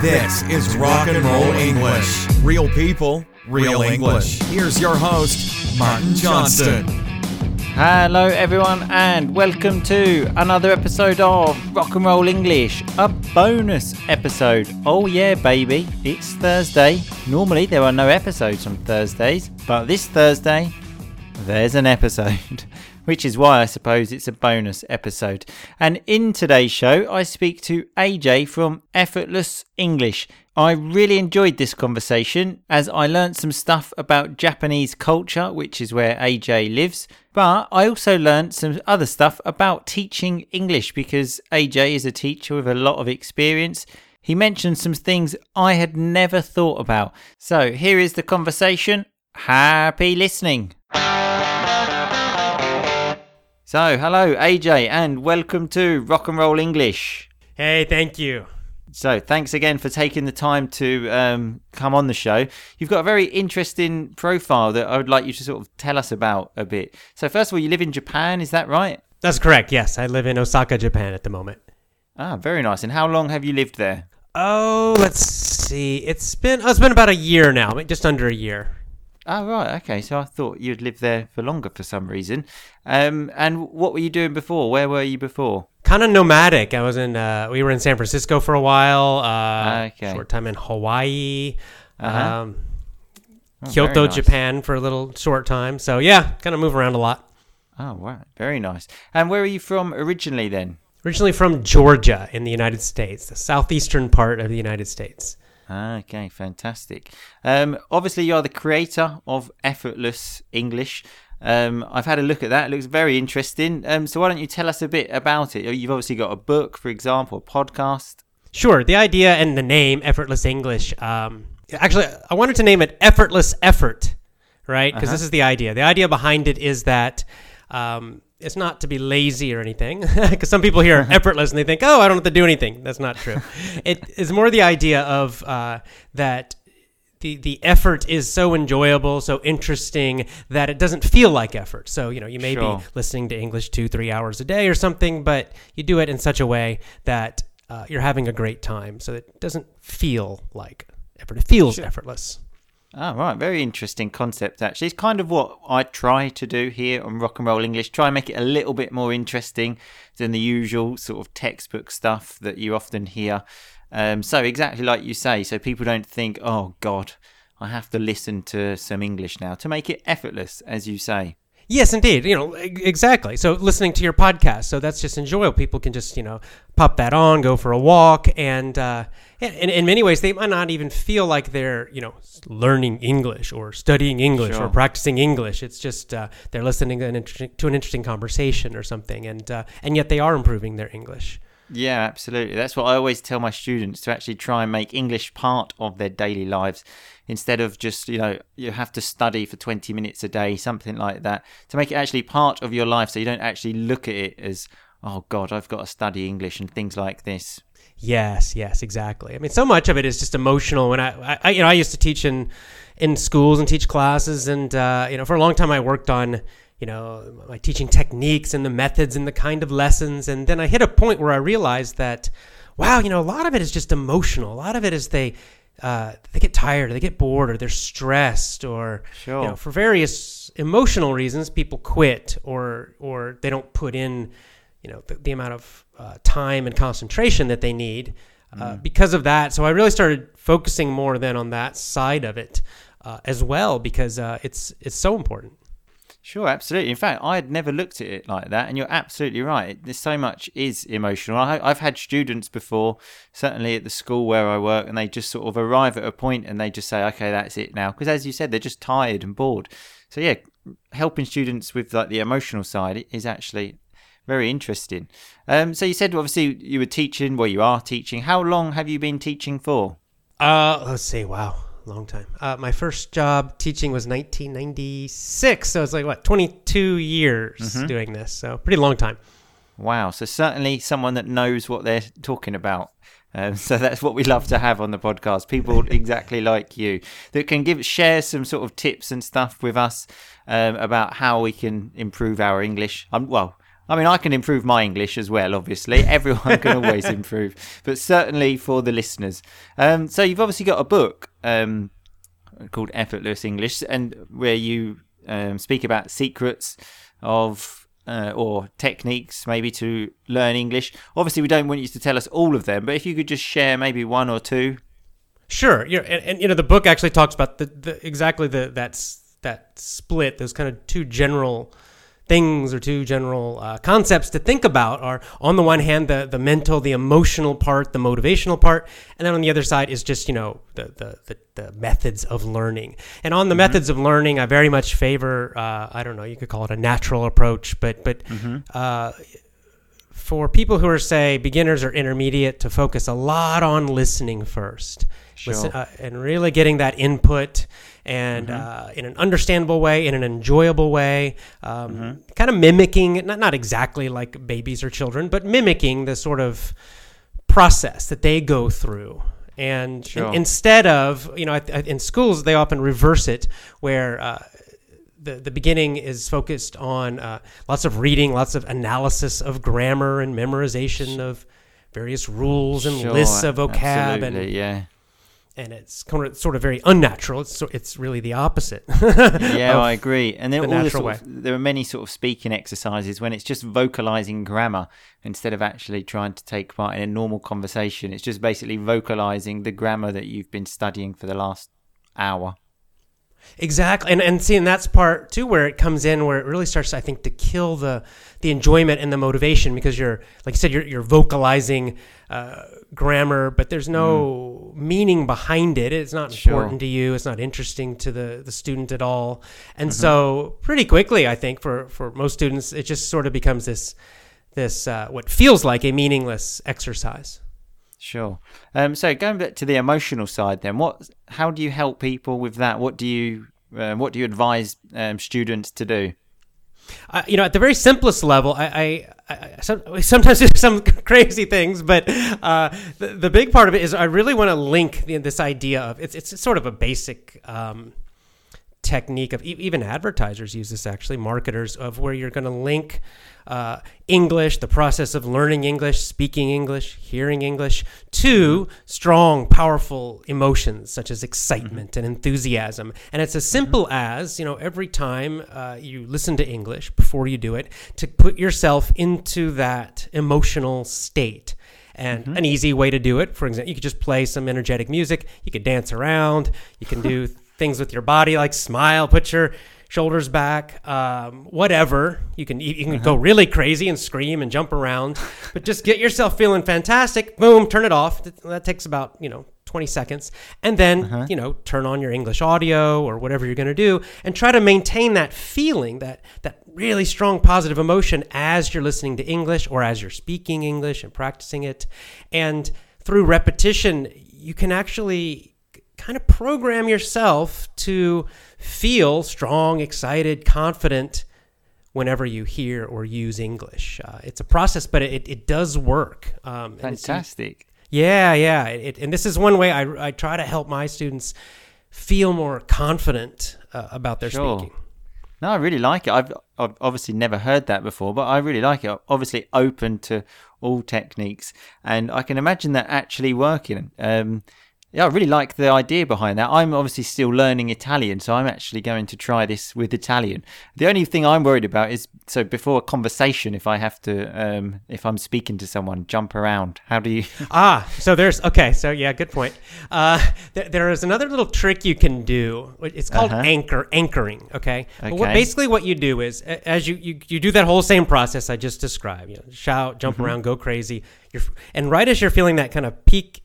This is Rock and Roll English. Real people, real English. Here's your host, Martin Johnston. Hello, everyone, and welcome to another episode of Rock and Roll English, a bonus episode. Oh, yeah, baby, it's Thursday. Normally, there are no episodes on Thursdays, but this Thursday, there's an episode, which is why I suppose it's a bonus episode. And in today's show, I speak to AJ from Effortless English. I really enjoyed this conversation as I learnt some stuff about Japanese culture, which is where AJ lives. But I also learnt some other stuff about teaching English because AJ is a teacher with a lot of experience. He mentioned some things I had never thought about. So here is the conversation. Happy listening. So, hello, AJ, and welcome to Rock and Roll English. Hey, thank you. So, thanks again for taking the time to um, come on the show. You've got a very interesting profile that I would like you to sort of tell us about a bit. So, first of all, you live in Japan, is that right? That's correct. Yes, I live in Osaka, Japan at the moment. Ah, very nice. And how long have you lived there? Oh, let's see. It's been oh, it's been about a year now, just under a year. Oh, right. Okay. So, I thought you'd lived there for longer for some reason. Um, and what were you doing before? Where were you before? Kind of nomadic. I was in. Uh, we were in San Francisco for a while. Uh, Okay. Short time in Hawaii. Uh-huh. Um, Oh, Kyoto, nice. Japan for a little short time. So yeah, kind of move around a lot. Oh, right. Very nice. And where are you from originally then? Originally from Georgia in the United States, the southeastern part of the United States. Okay, fantastic. Um, obviously, you're the creator of Effortless English. Um, I've had a look at that. It looks very interesting. Um, so, why don't you tell us a bit about it? You've obviously got a book, for example, a podcast. Sure. The idea and the name, Effortless English. Um, actually, I wanted to name it Effortless Effort, right? Because this is the idea. The idea behind it is that um, it's not to be lazy or anything. Because some people hear effortless and they think, oh, I don't have to do anything. That's not true. it is more the idea of uh, that. The, the effort is so enjoyable, so interesting that it doesn't feel like effort. So, you know, you may Sure. be listening to English two, three hours a day or something, but you do it in such a way that uh, you're having a great time. So it doesn't feel like effort. It feels effortless. Oh, right. Very interesting concept, actually. It's kind of what I try to do here on Rock and Roll English. Try and make it a little bit more interesting than the usual sort of textbook stuff that you often hear. Um, so, exactly like you say, so people don't think, oh, God, I have to listen to some English now to make it effortless, as you say. Yes, indeed. You know, exactly. So listening to your podcast, so that's just enjoyable. People can just, you know, pop that on, go for a walk, and uh, in, in many ways, they might not even feel like they're, you know, learning English or studying English Sure. or practicing English. It's just uh, they're listening to an, interesting, to an interesting conversation or something, and uh, and yet they are improving their English. Yeah, absolutely. That's what I always tell my students to actually try and make English part of their daily lives instead of just, you know, you have to study for 20 minutes a day, something like that, to make it actually part of your life so you don't actually look at it as, oh God, I've got to study English and things like this. Yes, yes, exactly. I mean, so much of it is just emotional. When I, I you know, I used to teach in in schools and teach classes, and uh, you know, for a long time I worked on you know my teaching techniques and the methods and the kind of lessons, and then I hit a point where I realized that, wow, you know, a lot of it is just emotional. A lot of it is they. Uh, they get tired, or they get bored, or they're stressed, or Sure. you know, for various emotional reasons, people quit, or or they don't put in you know the, the amount of uh, time and concentration that they need uh, because of that so i really started focusing more then on that side of it uh, as well because uh, it's it's so important Sure, absolutely. In fact, I had never looked at it like that, and you're absolutely right. There's so much is emotional. I, I've had students before, certainly at the school where I work, and they just sort of arrive at a point and they just say, "Okay, that's it now," because as you said, they're just tired and bored. So yeah, helping students with like the emotional side is actually very interesting. Um, so you said obviously you were teaching, well, you are teaching. How long have you been teaching for? uh, let's see wow long time uh, my first job teaching was 1996 so it's like what 22 years doing this so pretty long time Wow. So certainly someone that knows what they're talking about. Um, so that's what we love to have on the podcast. People exactly like you that can give share some sort of tips and stuff with us um, about how we can improve our English. Um, well, I mean, I can improve my English as well, obviously. Everyone can always improve, but certainly for the listeners. Um, so you've obviously got a book um, called Effortless English, and where you um, speak about secrets of uh, or techniques maybe to learn English. Obviously, we don't want you to tell us all of them, but if you could just share maybe one or two. Sure. Yeah, and, and you know the book actually talks about the, the exactly the that's that split. Those kind of two general things or two general uh, concepts to think about are on the one hand the the mental the emotional part the motivational part and then on the other side is just you know the the, the, the methods of learning and on the mm-hmm. methods of learning i very much favor uh, i don't know you could call it a natural approach but but mm-hmm. uh, for people who are say beginners or intermediate to focus a lot on listening first sure. Listen, uh, and really getting that input and mm-hmm. uh, in an understandable way, in an enjoyable way, um, mm-hmm. kind of mimicking, not, not exactly like babies or children, but mimicking the sort of process that they go through. And sure. in, instead of, you know, in schools, they often reverse it where uh, the, the beginning is focused on uh, lots of reading, lots of analysis of grammar and memorization of various rules and sure, lists of vocab and yeah and it's kind of sort of very unnatural. It's it's really the opposite. yeah, I agree. And there, the all sort of, there are many sort of speaking exercises when it's just vocalizing grammar instead of actually trying to take part in a normal conversation. It's just basically vocalizing the grammar that you've been studying for the last hour. Exactly, and and seeing that's part too where it comes in, where it really starts, I think, to kill the the enjoyment and the motivation because you're, like you said, you're you're vocalizing uh, grammar, but there's no mm. meaning behind it. It's not sure. important to you. It's not interesting to the the student at all, and mm-hmm. so pretty quickly, I think for for most students, it just sort of becomes this this uh, what feels like a meaningless exercise. Sure. Um, so going back to the emotional side, then, what? How do you help people with that? What do you uh, What do you advise um, students to do? Uh, you know, at the very simplest level, I, I, I sometimes do some crazy things, but uh, the, the big part of it is I really want to link the, this idea of it's it's sort of a basic um, technique of even advertisers use this actually marketers of where you're going to link uh, English, the process of learning English, speaking English, hearing English, to strong, powerful emotions such as excitement mm-hmm. and enthusiasm. And it's as mm-hmm. simple mm-hmm. as, you know, every time uh, you listen to English before you do it, to put yourself into that emotional state. And mm-hmm. an easy way to do it, for example, you could just play some energetic music. You could dance around. You can do things with your body like smile, put your shoulders back, um, whatever. You can you can uh-huh. go really crazy and scream and jump around, but just get yourself feeling fantastic. Boom, turn it off. That takes about you know 20 seconds, and then uh-huh. you know turn on your English audio or whatever you're going to do, and try to maintain that feeling that that really strong positive emotion as you're listening to English or as you're speaking English and practicing it, and through repetition, you can actually kind of program yourself to feel strong, excited, confident whenever you hear or use English. Uh, it's a process, but it, it does work. Um, Fantastic. Yeah, yeah. It, and this is one way I, I try to help my students feel more confident uh, about their sure. speaking. No, I really like it. I've, I've obviously never heard that before, but I really like it. Obviously, open to all techniques, and I can imagine that actually working. Um, yeah, I really like the idea behind that. I'm obviously still learning Italian, so I'm actually going to try this with Italian. The only thing I'm worried about is so before a conversation, if I have to, um, if I'm speaking to someone, jump around. How do you? ah, so there's okay. So yeah, good point. Uh, th- there is another little trick you can do. It's called uh-huh. anchor anchoring. Okay. okay. What, basically, what you do is as you, you you do that whole same process I just described. You know, shout, jump mm-hmm. around, go crazy. You're, and right as you're feeling that kind of peak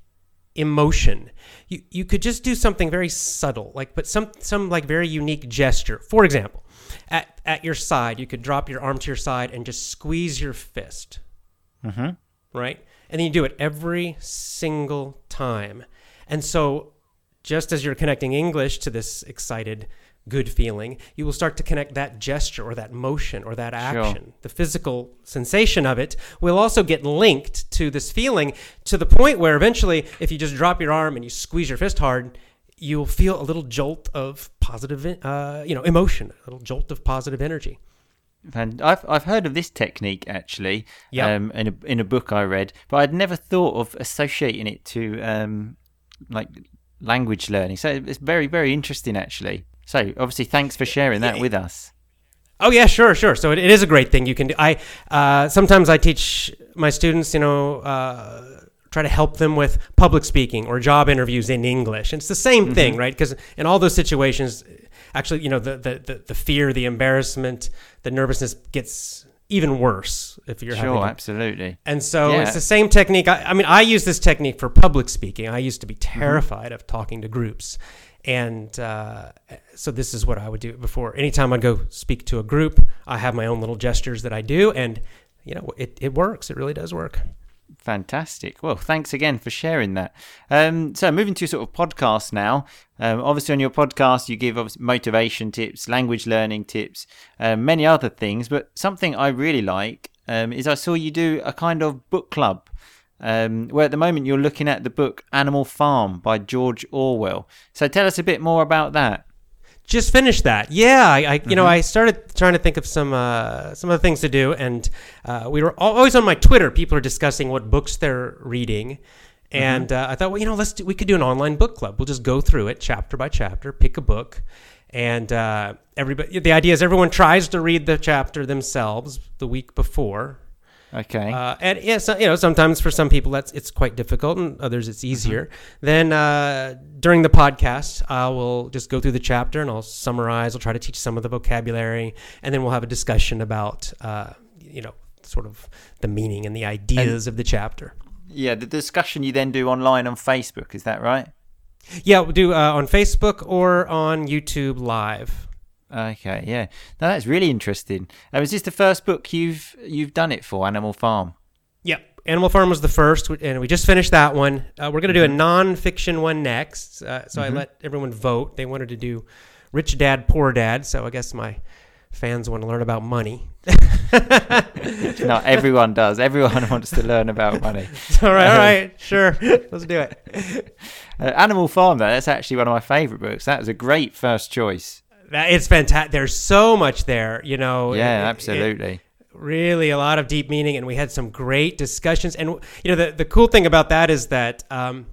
emotion you, you could just do something very subtle, like but some some like very unique gesture. For example, at at your side, you could drop your arm to your side and just squeeze your fist. Mm-hmm. Right, and then you do it every single time. And so, just as you're connecting English to this excited good feeling, you will start to connect that gesture or that motion or that action. Sure. The physical sensation of it will also get linked to this feeling to the point where eventually, if you just drop your arm and you squeeze your fist hard, you'll feel a little jolt of positive, uh, you know, emotion, a little jolt of positive energy. And I've I've heard of this technique actually, Yep. um, in a in a book I read, but I'd never thought of associating it to um, like language learning. So it's very very interesting actually. So obviously, thanks for sharing that with us. Oh yeah, sure, sure. So it, it is a great thing you can do. I uh, sometimes I teach my students, you know, uh, try to help them with public speaking or job interviews in English. And it's the same thing, right? Because in all those situations, actually, you know, the, the the the fear, the embarrassment, the nervousness gets even worse if you're having Sure, to absolutely. and so Yeah. it's the same technique. I, I mean, I use this technique for public speaking. I used to be Mm-hmm. terrified of talking to groups. And uh, so this is what I would do before. Anytime I'd go speak to a group, I have my own little gestures that I do. And, you know, it, it works. It really does work. Fantastic. Well, thanks again for sharing that. Um, so, moving to sort of podcasts now. Um, obviously, on your podcast, you give motivation tips, language learning tips, um, many other things. But something I really like um, is I saw you do a kind of book club. Um, where at the moment you're looking at the book Animal Farm by George Orwell. So tell us a bit more about that. Just finished that. Yeah, I, I you Mm-hmm. know I started trying to think of some uh, some other things to do, and uh, we were always on my Twitter. People are discussing what books they're reading, Mm-hmm. and uh, I thought, well, you know, let's do, we could do an online book club. We'll just go through it chapter by chapter, pick a book, and uh, everybody. The idea is everyone tries to read the chapter themselves the week before, Okay. uh, and yeah, so, you know, sometimes for some people that's it's quite difficult, and others it's easier. Then uh, during the podcast, I will just go through the chapter and I'll summarize. I'll try to teach some of the vocabulary, and then we'll have a discussion about, uh, you know, sort of the meaning and the ideas of the chapter. yeah, the discussion you then do online on Facebook, is that right? Yeah, we'll do uh, on Facebook or on YouTube Live. Okay, yeah. Now that's really interesting. Um, is this the first book you've you've done it for, Animal Farm? Yep. Animal Farm was the first, and we just finished that one. Uh, we're going to do a nonfiction one next. Uh, so I let everyone vote. They wanted to do Rich Dad, Poor Dad. So I guess my fans want to learn about money. no, everyone does. Everyone wants to learn about money. all right, all right, sure. Let's do it. Uh, Animal Farm, though, that's actually one of my favourite books. That was a great first choice. That, it's fantastic. There's so much there, you know. Yeah, It- it- absolutely. really a lot of deep meaning and we had some great discussions and you know the, the cool thing about that is that um,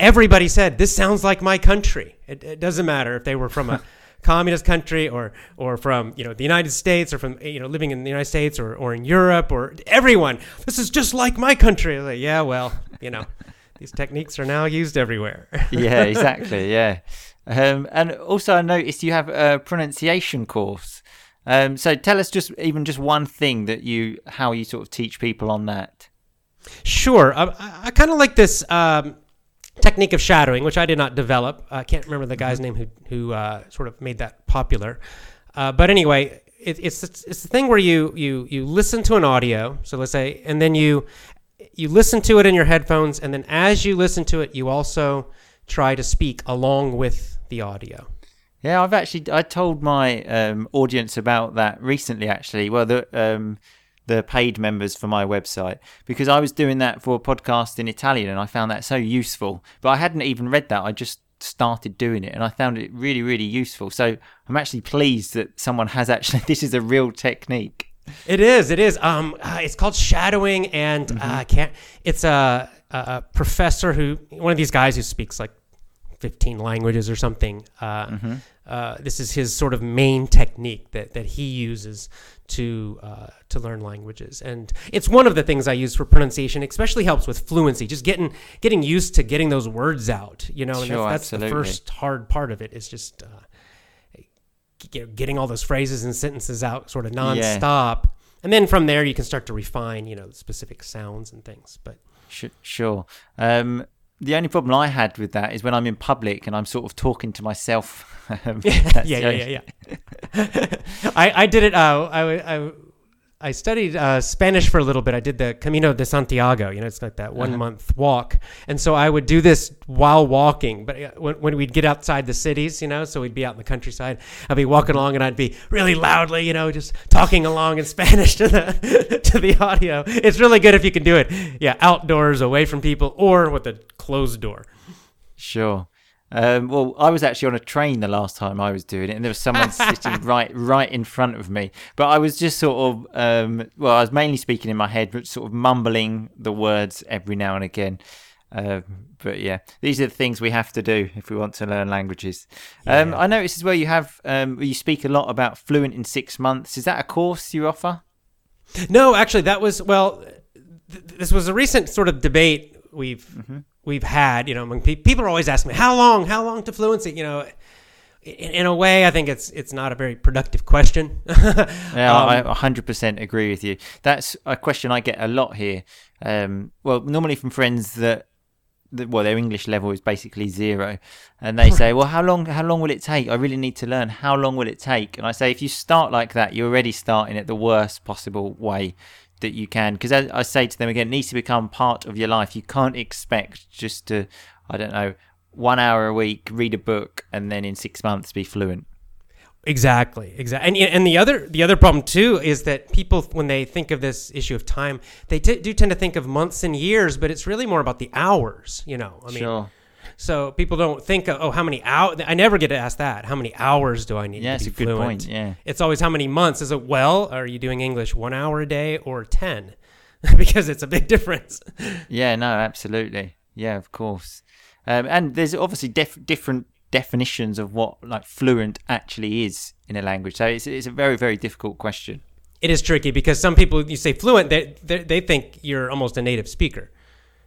everybody said this sounds like my country it, it doesn't matter if they were from a communist country or or from you know the united states or from you know living in the united states or, or in europe or everyone this is just like my country like, yeah well you know these techniques are now used everywhere yeah, exactly. Yeah. Um, and also, I noticed you have a pronunciation course. Um, so tell us just even just one thing that you how you sort of teach people on that. Sure. I, I, kind of like this um, technique of shadowing, which I did not develop. I can't remember the guy's name who who uh, sort of made that popular. Uh, but anyway, it, it's it's the thing where you you you listen to an audio. So let's say, and then you you listen to it in your headphones, and then as you listen to it, you also try to speak along with the audio. Yeah, I've actually I told my um, audience about that recently. Actually, well, the um, the paid members for my website because I was doing that for a podcast in Italian and I found that so useful. But I hadn't even read that. I just started doing it and I found it really really useful. So I'm actually pleased that someone has actually this is a real technique. It is. It is. Um, uh, it's called shadowing, and uh, can't. It's a, a, a professor who one of these guys who speaks like fifteen languages or something. Uh, uh, this is his sort of main technique that, that he uses to uh, to learn languages, and it's one of the things I use for pronunciation. Especially helps with fluency, just getting getting used to getting those words out. You know, and Sure, that's, that's the first hard part of it. Is just. Uh, getting all those phrases and sentences out sort of Yeah. nonstop. And then from there, you can start to refine, you know, specific sounds and things. But sure. Um, the only problem I had with that is when I'm in public and I'm sort of talking to myself. Um, yeah, yeah, yeah, yeah. I, I did it. Uh, I, I, I studied uh, Spanish for a little bit. I did the Camino de Santiago. You know, it's like that one Uh-huh. month walk. And so I would do this while walking. But uh, when, when we'd get outside the cities, you know, so we'd be out in the countryside, I'd be walking along and I'd be really loudly, you know, just talking along in Spanish to the to the audio. It's really good if you can do it, yeah, outdoors, away from people, or with a closed door. Sure. Um, well, I was actually on a train the last time I was doing it, and there was someone sitting right right in front of me. But I was just sort of, um, well, I was mainly speaking in my head, but sort of mumbling the words every now and again. Um, but yeah, these are the things we have to do if we want to learn languages. Um, Yeah. I noticed as well you have um, you speak a lot about fluent in six months. Is that a course you offer? No, actually, that was well. Th- this was a recent sort of debate we've Mm-hmm. We've had. You know, among pe- people are always asking me how long, how long to fluency. You know, in, in a way, I think it's it's not a very productive question. Yeah, Um, I 100% agree with you. That's a question I get a lot here. Um, well, normally from friends that, that, well, their English level is basically zero, and they say, "Well, how long? How long will it take? I really need to learn. How long will it take?" And I say, if you start like that, you're already starting at the worst possible way that you can. Because as I say to them again, it needs to become part of your life. You can't expect just to, I don't know, one hour a week read a book and then in six months be fluent. Exactly, exactly. And and the other the other problem too is that people when they think of this issue of time, they t- do tend to think of months and years, but it's really more about the hours. You know, I mean, sure. So people don't think of oh how many hours. I never get asked that. How many hours do I need? Yeah, to it's be a good fluent? point. Yeah. It's always how many months. Is it well? Are you doing English one hour a day or ten? because it's a big difference. Yeah, no, absolutely. Yeah, of course. Um, and there's obviously def- different definitions of what like fluent actually is in a language. So it's it's a very very difficult question. It is tricky because some people you say fluent, they they, they think you're almost a native speaker,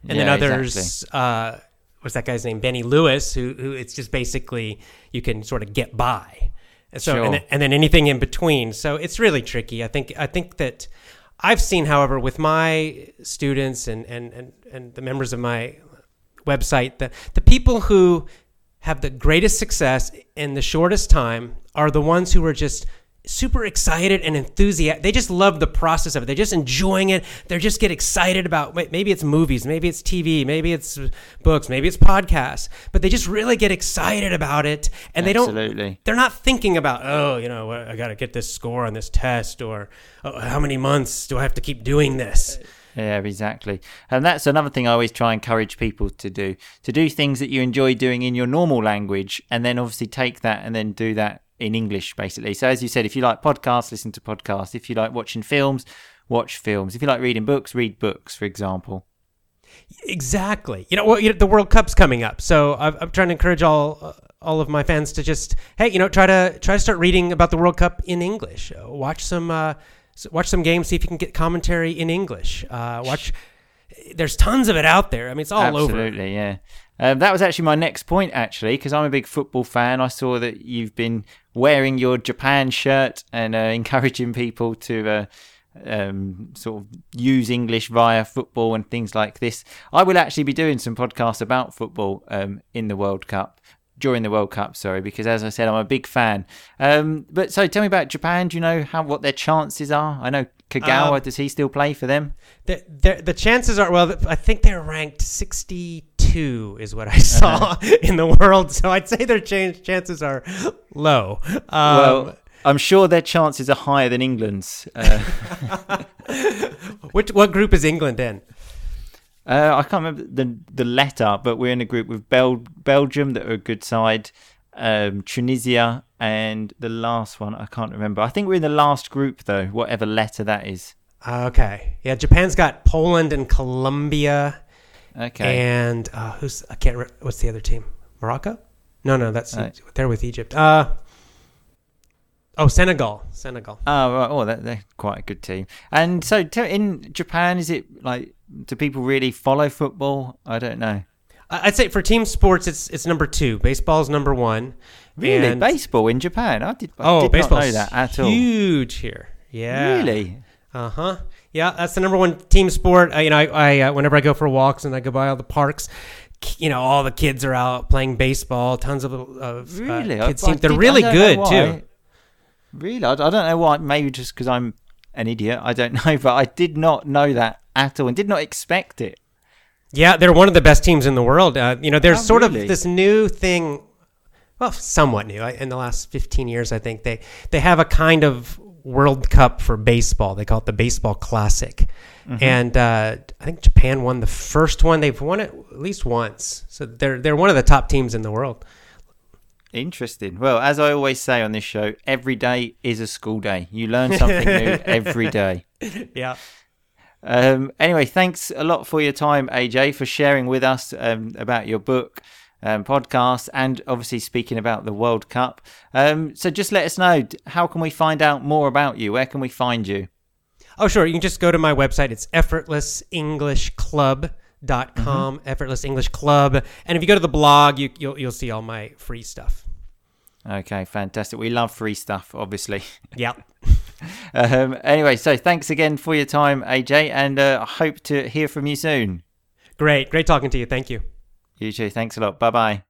and then Yeah, others. Uh, what's that guy's name? Benny Lewis, who who it's just basically you can sort of get by, and so Sure. and, then, and then anything in between. So it's really tricky. I think I think that I've seen, however, with my students and and and, and the members of my website, the the people who have the greatest success in the shortest time are the ones who are just super excited and enthusiastic. They just love the process of it. They're just enjoying it. They just get excited about maybe it's movies, maybe it's TV, maybe it's books, maybe it's podcasts, but they just really get excited about it and they don't Absolutely. they're not thinking about, oh, you know, I got to get this score on this test or oh, how many months do I have to keep doing this? Yeah, exactly. And that's another thing I always try and encourage people to do. To do things that you enjoy doing in your normal language and then obviously take that and then do that in English basically. So as you said, if you like podcasts, listen to podcasts. If you like watching films, watch films. If you like reading books, read books, for example. Exactly. You know, well, you know, the World Cup's coming up, so I'm, I'm trying to encourage all uh, all of my fans to just, hey, you know, try to try to start reading about the World Cup in English. Uh, watch some uh, watch some games, see if you can get commentary in English. Uh, watch. There's tons of it out there. I mean, it's all over. Absolutely, yeah. Um, that was actually my next point, actually, because I'm a big football fan. I saw that you've been wearing your Japan shirt and uh, encouraging people to uh, um, sort of use English via football and things like this. I will actually be doing some podcasts about football um, in the World Cup. During the World Cup, sorry, because as I said, I'm a big fan. Um, but so, tell me about Japan. Do you know how what their chances are? I know Kagawa. Um, does he still play for them? The, the, the chances are well. I think they're ranked 62 is what I saw in the world. So I'd say their change chances are low. Um, well, I'm sure their chances are higher than England's. Uh, which what group is England in? uh, I can't remember the the letter, but we're in a group with Bel- Belgium that are a good side, um, Tunisia, and the last one I can't remember. I think we're in the last group though, whatever letter that is. Okay. Yeah, Japan's got Poland and Colombia, Okay. and uh, who's I can't. What's the other team? Morocco? No, no, that's Uh, they're with Egypt. Uh, oh, Senegal. Senegal. Oh, right. Oh, that, they're quite a good team. And so, in Japan, is it like do people really follow football? I don't know. I'd say for team sports, it's it's number two. Baseball's number one. Really, And- baseball in Japan? I did. I oh, did baseball's not know that at all. huge here. Yeah. Really? Uh huh. Yeah, that's the number one team sport. Uh, you know, I, I uh, whenever I go for walks and I go by all the parks, you know, all the kids are out playing baseball. Tons of, of Really? uh, I- kids I teams. They're did- really good too. Really, I, I don't know why. Maybe just because I'm an idiot. I don't know, but I did not know that at all, and did not expect it. Yeah, they're one of the best teams in the world. Uh, you know, there's Oh, sort really? of this new thing, well, somewhat new. In the last 15 years, I think they they have a kind of World Cup for baseball. They call it the Baseball Classic, and uh, I think Japan won the first one. They've won it at least once, so they're they're one of the top teams in the world. Interesting. Well, as I always say on this show, every day is a school day. You learn something new every day. Yeah. Um, anyway, thanks a lot for your time, AJ, for sharing with us um, about your book, um, podcast, and obviously speaking about the World Cup. Um, so just let us know how can we find out more about you? Where can we find you? Oh, sure. You can just go to my website. It's effortlessenglishclub.com, Effortless English Club. And if you go to the blog, you, you'll, you'll see all my free stuff. Okay, fantastic. We love free stuff, obviously. Yep. um, anyway, so thanks again for your time, AJ, and uh, I hope to hear from you soon. Great. Great talking to you. Thank you. You too. Thanks a lot. Bye bye.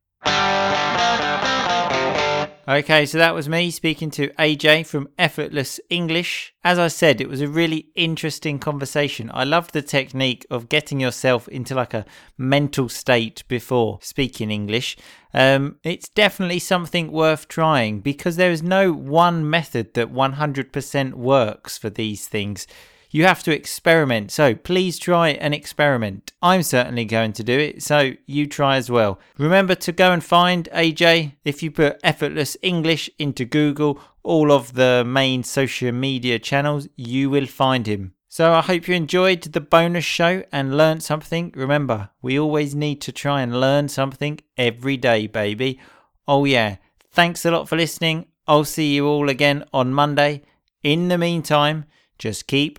Okay, so that was me speaking to AJ from Effortless English. As I said, it was a really interesting conversation. I loved the technique of getting yourself into like a mental state before speaking English. Um, it's definitely something worth trying because there is no one method that 100% works for these things. You have to experiment. So please try an experiment. I'm certainly going to do it. So you try as well. Remember to go and find AJ. If you put effortless English into Google, all of the main social media channels, you will find him. So I hope you enjoyed the bonus show and learned something. Remember, we always need to try and learn something every day, baby. Oh, yeah. Thanks a lot for listening. I'll see you all again on Monday. In the meantime, just keep